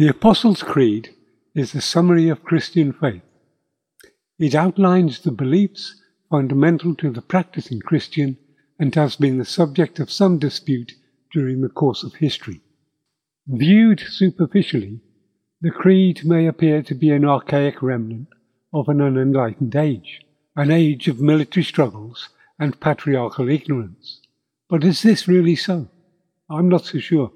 The Apostles' Creed is the summary of Christian faith. It outlines the beliefs fundamental to the practicing Christian and has been the subject of some dispute during the course of history. Viewed superficially, the Creed may appear to be an archaic remnant of an unenlightened age, an age of military struggles and patriarchal ignorance. But is this really so? I'm not so sure.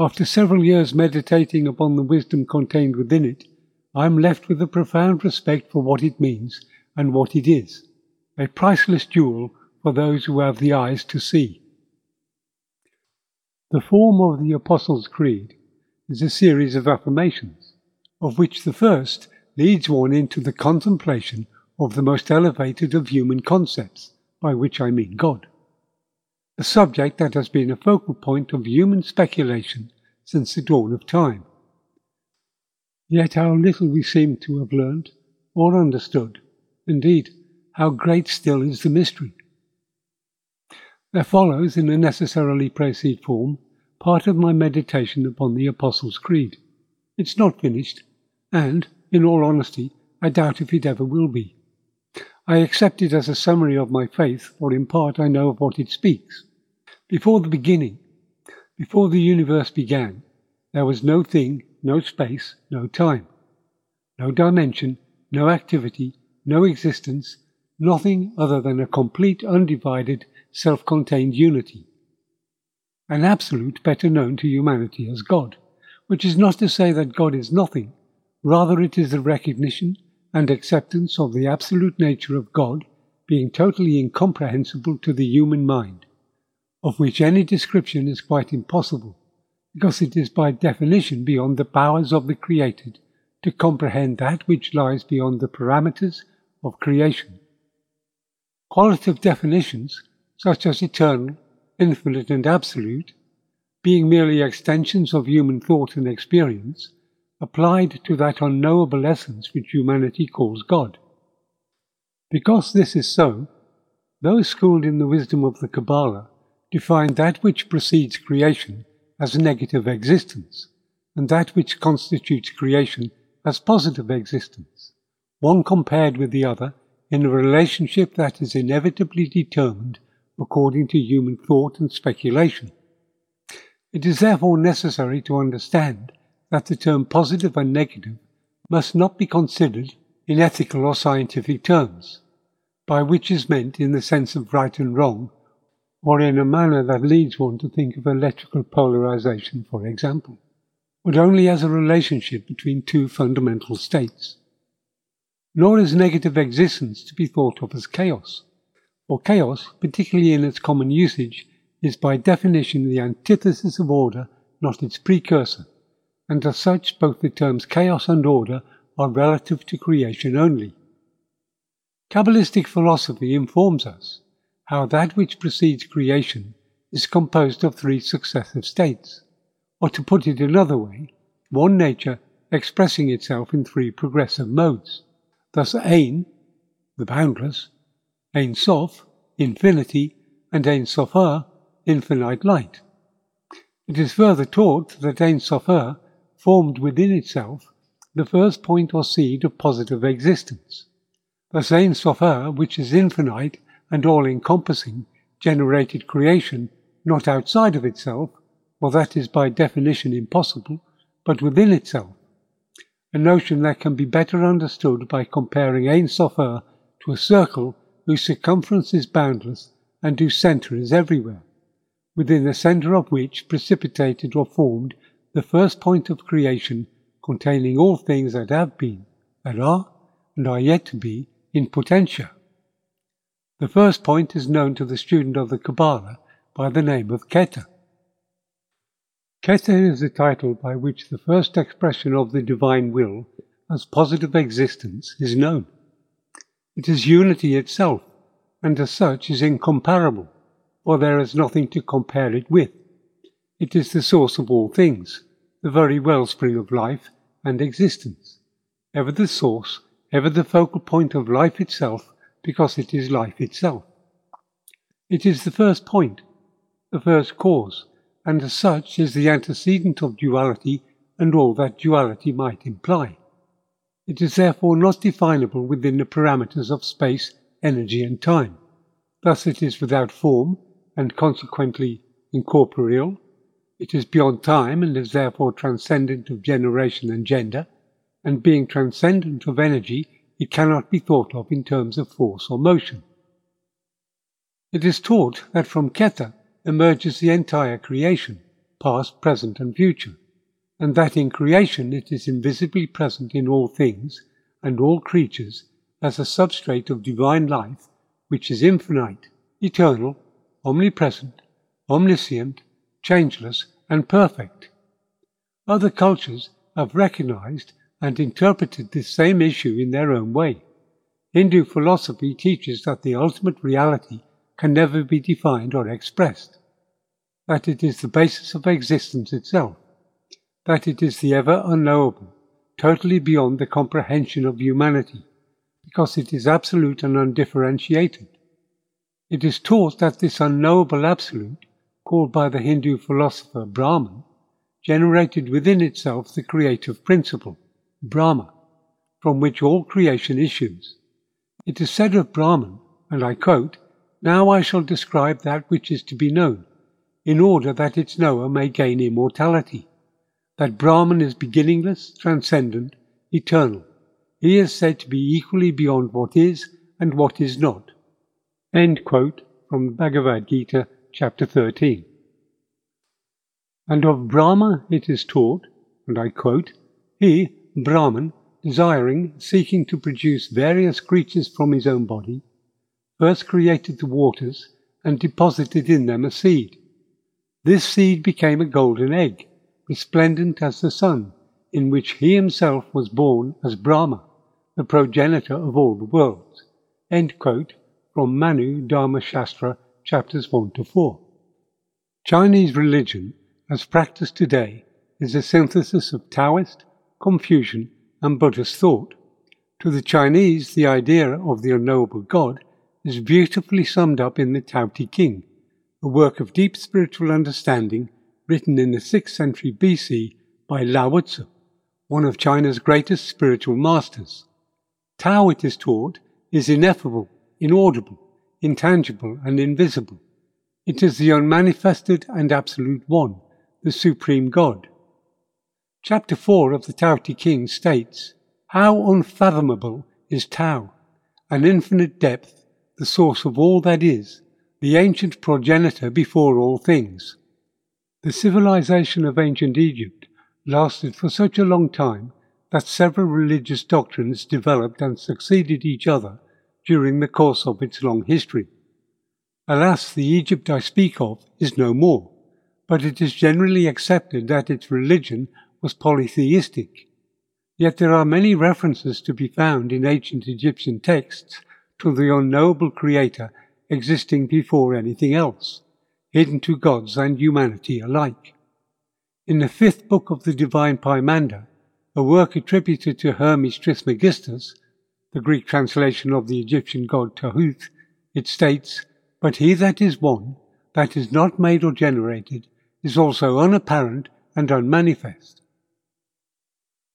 After several years meditating upon the wisdom contained within it, I am left with a profound respect for what it means and what it is, a priceless jewel for those who have the eyes to see. The form of the Apostles' Creed is a series of affirmations, of which the first leads one into the contemplation of the most elevated of human concepts, by which I mean God a subject that has been a focal point of human speculation since the dawn of time. Yet how little we seem to have learned or understood. Indeed, how great still is the mystery. There follows, in a necessarily precede form, part of my meditation upon the Apostles' Creed. It's not finished, and, in all honesty, I doubt if it ever will be. I accept it as a summary of my faith, for in part I know of what it speaks. Before the beginning, before the universe began, there was no thing, no space, no time, no dimension, no activity, no existence, nothing other than a complete, undivided, self contained unity. An absolute better known to humanity as God, which is not to say that God is nothing, rather, it is the recognition and acceptance of the absolute nature of God being totally incomprehensible to the human mind of which any description is quite impossible, because it is by definition beyond the powers of the created to comprehend that which lies beyond the parameters of creation. Qualitative definitions, such as eternal, infinite, and absolute, being merely extensions of human thought and experience, applied to that unknowable essence which humanity calls God. Because this is so, those schooled in the wisdom of the Kabbalah define that which precedes creation as negative existence, and that which constitutes creation as positive existence, one compared with the other in a relationship that is inevitably determined according to human thought and speculation. It is therefore necessary to understand that the term positive and negative must not be considered in ethical or scientific terms, by which is meant in the sense of right and wrong or in a manner that leads one to think of electrical polarization, for example, but only as a relationship between two fundamental states. Nor is negative existence to be thought of as chaos, for chaos, particularly in its common usage, is by definition the antithesis of order, not its precursor, and as such both the terms chaos and order are relative to creation only. Kabbalistic philosophy informs us how that which precedes creation is composed of three successive states, or to put it another way, one nature expressing itself in three progressive modes. Thus, Ein, the boundless, Ein Sof, infinity, and Ein Sof Aur, infinite light. It is further taught that Ein Sof Aur formed within itself the first point or seed of positive existence. Thus, Ein Sof Aur, which is infinite and all encompassing, generated creation not outside of itself, for that is by definition impossible, but within itself. A notion that can be better understood by comparing Ein Sof Aur to a circle whose circumference is boundless and whose centre is everywhere, within the centre of which precipitated or formed the first point of creation containing all things that have been, that are, and are yet to be in potentia. The first point is known to the student of the Kabbalah by the name of Keter. Keter is the title by which the first expression of the divine will as positive existence is known. It is unity itself, and as such is incomparable, for there is nothing to compare it with. It is the source of all things, the very wellspring of life and existence, ever the source, ever the focal point of life itself because it is life itself. It is the first point, the first cause, and as such is the antecedent of duality and all that duality might imply. It is therefore not definable within the parameters of space, energy, and time. Thus it is without form, and consequently incorporeal. It is beyond time, and is therefore transcendent of generation and gender. And being transcendent of energy, it cannot be thought of in terms of force or motion. It is taught that from Keter emerges the entire creation, past, present, and future, and that in creation it is invisibly present in all things and all creatures as a substrate of divine life which is infinite, eternal, omnipresent, omniscient, changeless, and perfect. Other cultures have recognized and interpreted this same issue in their own way. Hindu philosophy teaches that the ultimate reality can never be defined or expressed, that it is the basis of existence itself, that it is the ever unknowable, totally beyond the comprehension of humanity, because it is absolute and undifferentiated. It is taught that this unknowable absolute, called by the Hindu philosopher Brahman, generated within itself the creative principle, Brahma, from which all creation issues. It is said of Brahman, and I quote, Now I shall describe that which is to be known, in order that its knower may gain immortality that Brahman is beginningless, transcendent, eternal. He is said to be equally beyond what is and what is not. End quote from Bhagavad Gita, chapter 13. And of Brahma it is taught, and I quote, He, Brahman, desiring, seeking to produce various creatures from his own body, first created the waters and deposited in them a seed. This seed became a golden egg resplendent as the sun, in which he himself was born as Brahma, the progenitor of all the worlds. End quote from Manu Dharma Shastra, chapters 1 to 4. Chinese religion, as practiced today, is a synthesis of Taoist, Confucian, and Buddhist thought. To the Chinese, the idea of the unknowable God is beautifully summed up in the Tao Te Ching, a work of deep spiritual understanding written in the 6th century BC by Lao Tzu, one of China's greatest spiritual masters. Tao, it is taught, is ineffable, inaudible, intangible, and invisible. It is the unmanifested and absolute one, the Supreme God. Chapter 4 of the Tao Te King states, How unfathomable is Tao, an infinite depth, the source of all that is, the ancient progenitor before all things. The civilization of ancient Egypt lasted for such a long time that several religious doctrines developed and succeeded each other during the course of its long history. Alas, the Egypt I speak of is no more, but it is generally accepted that its religion was polytheistic. Yet there are many references to be found in ancient Egyptian texts to the unknowable Creator existing before anything else hidden to gods and humanity alike. In the fifth book of the Divine Pymander, a work attributed to Hermes Trismegistus, the Greek translation of the Egyptian god Tahuth, it states, But he that is one, that is not made or generated, is also unapparent and unmanifest.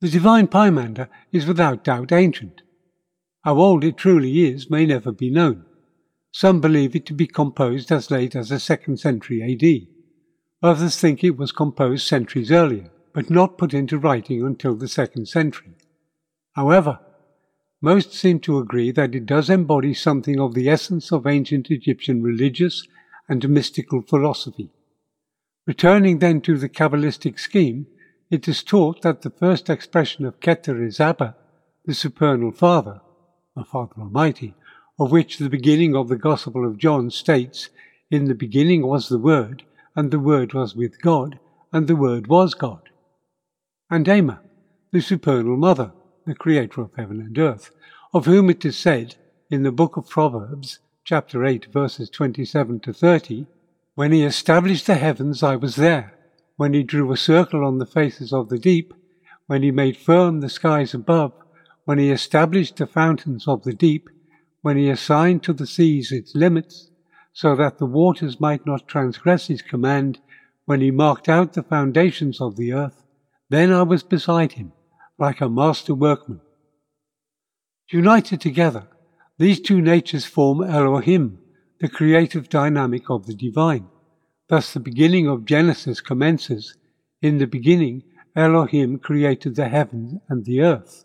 The Divine Pymander is without doubt ancient. How old it truly is may never be known. Some believe it to be composed as late as the 2nd century AD. Others think it was composed centuries earlier, but not put into writing until the 2nd century. However, most seem to agree that it does embody something of the essence of ancient Egyptian religious and mystical philosophy. Returning then to the Kabbalistic scheme, it is taught that the first expression of Keter is Abba, the supernal Father, the Father Almighty, of which the beginning of the Gospel of John states, In the beginning was the Word, and the Word was with God, and the Word was God. And Ama, the supernal Mother, the Creator of heaven and earth, of whom it is said in the book of Proverbs, chapter 8, verses 27 to 30, When he established the heavens, I was there. When he drew a circle on the faces of the deep, when he made firm the skies above, when he established the fountains of the deep, when he assigned to the seas its limits, so that the waters might not transgress his command, when he marked out the foundations of the earth, Then I was beside him, like a master workman. United together, these two natures form Elohim, the creative dynamic of the divine. Thus, the beginning of Genesis commences In the beginning, Elohim created the heavens and the earth.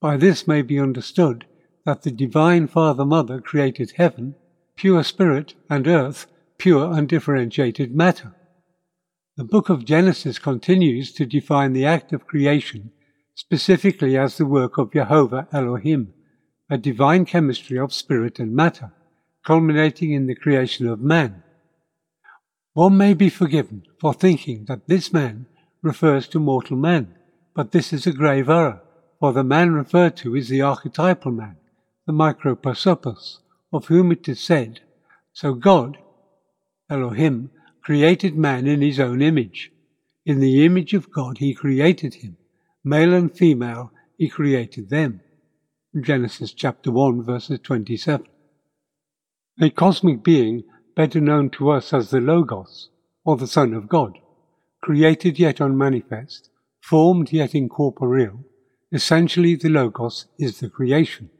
By this may be understood that the divine Father Mother created heaven, pure spirit, and earth, pure undifferentiated matter. The book of Genesis continues to define the act of creation specifically as the work of Jehovah Elohim, a divine chemistry of spirit and matter, culminating in the creation of man. One may be forgiven for thinking that this man refers to mortal man, but this is a grave error, for the man referred to is the archetypal man, the microprosopos, of whom it is said, So God, Elohim, created man in his own image. In the image of God he created him. Male and female he created them. Genesis chapter 1 verses 27. A cosmic being better known to us as the Logos, or the Son of God, created yet unmanifest, formed yet incorporeal, essentially the Logos is the creation.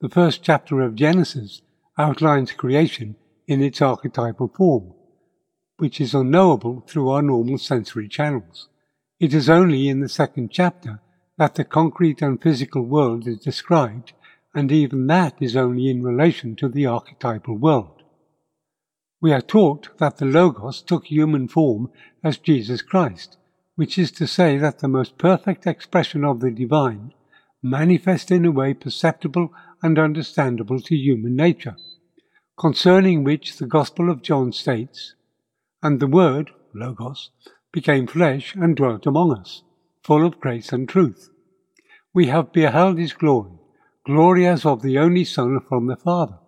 The first chapter of Genesis outlines creation in its archetypal form, which is unknowable through our normal sensory channels. It is only in the second chapter that the concrete and physical world is described, and even that is only in relation to the archetypal world. We are taught that the Logos took human form as Jesus Christ, which is to say that the most perfect expression of the divine, manifest in a way perceptible and understandable to human nature, concerning which the Gospel of John states, And the Word, Logos, became flesh and dwelt among us, full of grace and truth. We have beheld his glory, glory as of the only Son from the Father.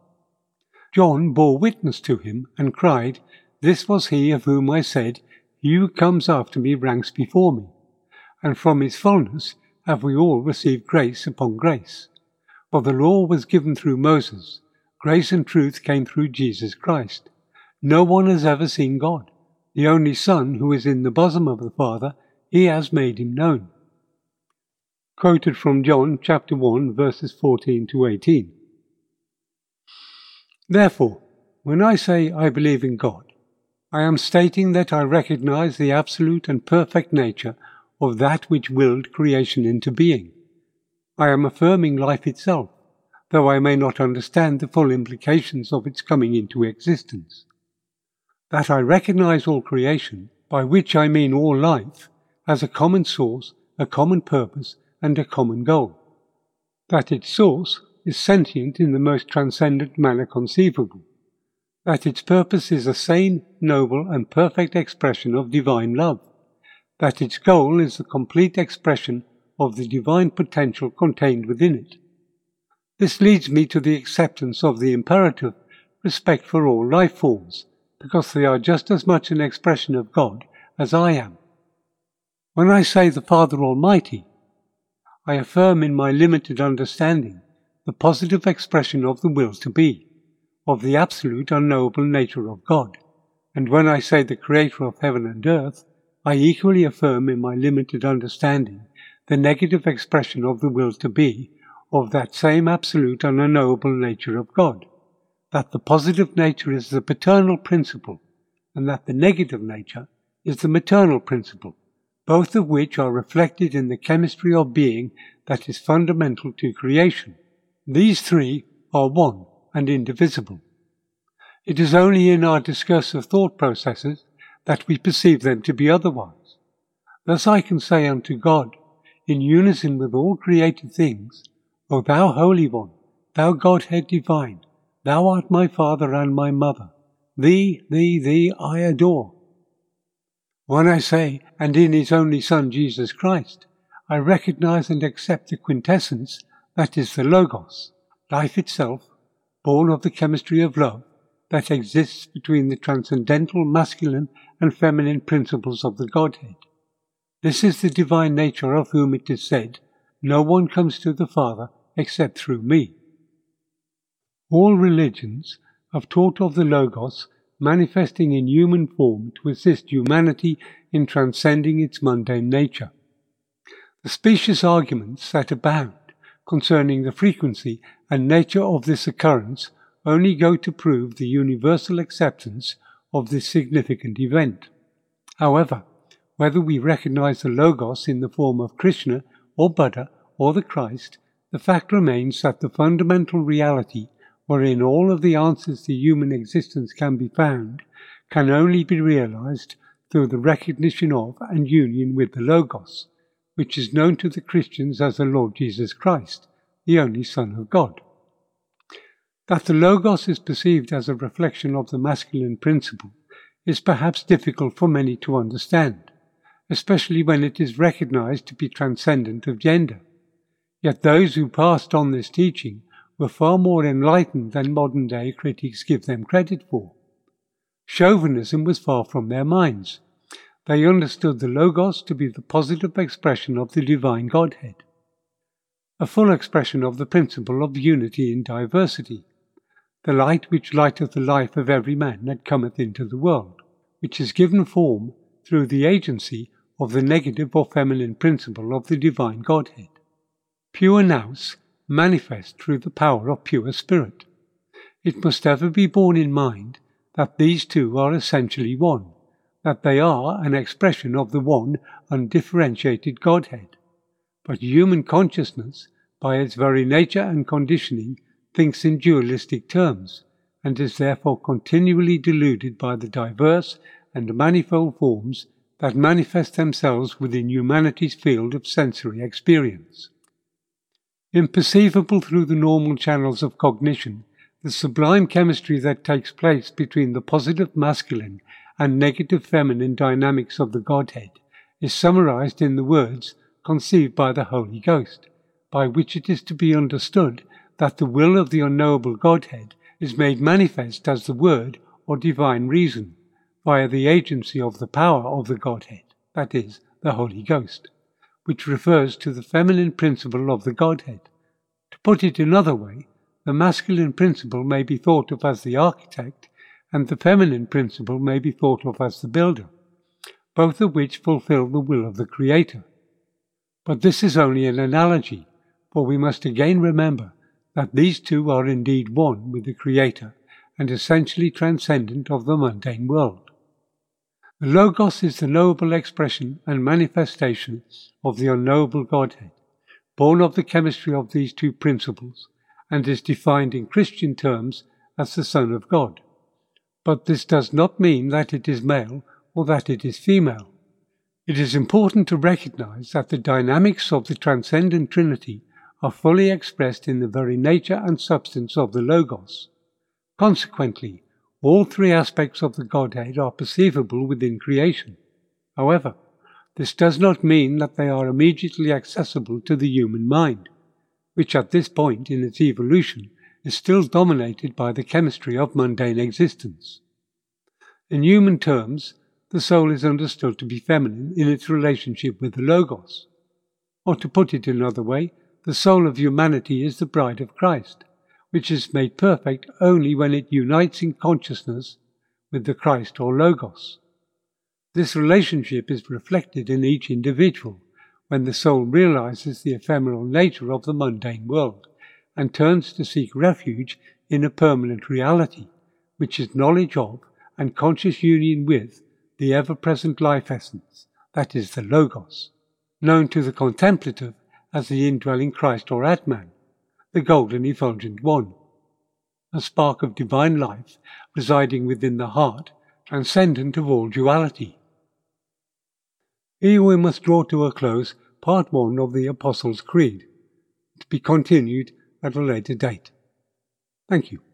John bore witness to him and cried, This was he of whom I said, He who comes after me ranks before me. And from his fullness have we all received grace upon grace. For the law was given through Moses, grace and truth came through Jesus Christ. No one has ever seen God the only Son who is in the bosom of the Father, he has made him known. Quoted from John chapter 1 verses 14 to 18. Therefore, when I say I believe in God, I am stating that I recognize the absolute and perfect nature of that which willed creation into being. I am affirming life itself, though I may not understand the full implications of its coming into existence that I recognize all creation, by which I mean all life, as a common source, a common purpose, and a common goal. That its source is sentient in the most transcendent manner conceivable. That its purpose is a sane, noble, and perfect expression of divine love. That its goal is the complete expression of the divine potential contained within it. This leads me to the acceptance of the imperative respect for all life forms, because they are just as much an expression of God as I am. When I say the Father Almighty, I affirm in my limited understanding the positive expression of the will to be, of the absolute unknowable nature of God. And when I say the Creator of heaven and earth, I equally affirm in my limited understanding the negative expression of the will to be of that same absolute and unknowable nature of God that the positive nature is the paternal principle and that the negative nature is the maternal principle, both of which are reflected in the chemistry of being that is fundamental to creation. These three are one and indivisible. It is only in our discursive thought processes that we perceive them to be otherwise. Thus I can say unto God, in unison with all created things, O thou Holy One, thou Godhead divine, Thou art my father and my mother. Thee, thee, thee I adore. When I say, and in his only Son Jesus Christ, I recognize and accept the quintessence that is the Logos, life itself, born of the chemistry of love that exists between the transcendental masculine and feminine principles of the Godhead. This is the divine nature of whom it is said, No one comes to the Father except through me. All religions have taught of the Logos manifesting in human form to assist humanity in transcending its mundane nature. The specious arguments that abound concerning the frequency and nature of this occurrence only go to prove the universal acceptance of this significant event. However, whether we recognize the Logos in the form of Krishna or Buddha or the Christ, the fact remains that the fundamental reality wherein all of the answers to human existence can be found can only be realized through the recognition of and union with the Logos, which is known to the Christians as the Lord Jesus Christ, the only Son of God. That the Logos is perceived as a reflection of the masculine principle is perhaps difficult for many to understand, especially when it is recognized to be transcendent of gender. Yet those who passed on this teaching were far more enlightened than modern day critics give them credit for. Chauvinism was far from their minds. They understood the Logos to be the positive expression of the divine Godhead, a full expression of the principle of unity in diversity, the light which lighteth the life of every man that cometh into the world, which is given form through the agency of the negative or feminine principle of the divine Godhead. Pure nous manifest through the power of pure spirit. It must ever be borne in mind that these two are essentially one, that they are an expression of the one undifferentiated Godhead. But human consciousness, by its very nature and conditioning, thinks in dualistic terms, and is therefore continually deluded by the diverse and manifold forms that manifest themselves within humanity's field of sensory experience. Imperceivable through the normal channels of cognition, the sublime chemistry that takes place between the positive masculine and negative feminine dynamics of the Godhead is summarized in the words conceived by the Holy Ghost, by which it is to be understood that the will of the unknowable Godhead is made manifest as the Word or divine reason, via the agency of the power of the Godhead, that is, the Holy Ghost, which refers to the feminine principle of the Godhead. To put it another way, the masculine principle may be thought of as the architect, and the feminine principle may be thought of as the builder, both of which fulfill the will of the Creator. But this is only an analogy, for we must again remember that these two are indeed one with the Creator and essentially transcendent of the mundane world. The Logos is the knowable expression and manifestation of the unknowable Godhead, born of the chemistry of these two principles, and is defined in Christian terms as the Son of God. But this does not mean that it is male or that it is female. It is important to recognize that the dynamics of the transcendent Trinity are fully expressed in the very nature and substance of the Logos. Consequently, all three aspects of the Godhead are perceivable within creation. However, this does not mean that they are immediately accessible to the human mind which at this point in its evolution is still dominated by the chemistry of mundane existence. In human terms, the soul is understood to be feminine in its relationship with the Logos. Or to put it another way, the soul of humanity is the bride of Christ, which is made perfect only when it unites in consciousness with the Christ or Logos. This relationship is reflected in each individual when the soul realizes the ephemeral nature of the mundane world and turns to seek refuge in a permanent reality, which is knowledge of and conscious union with the ever present life essence, that is, the Logos, known to the contemplative as the indwelling Christ or Atman, the golden effulgent one, a spark of divine life residing within the heart, transcendent of all duality. Here we must draw to a close part one of the Apostles' Creed, to be continued at a later date. Thank you.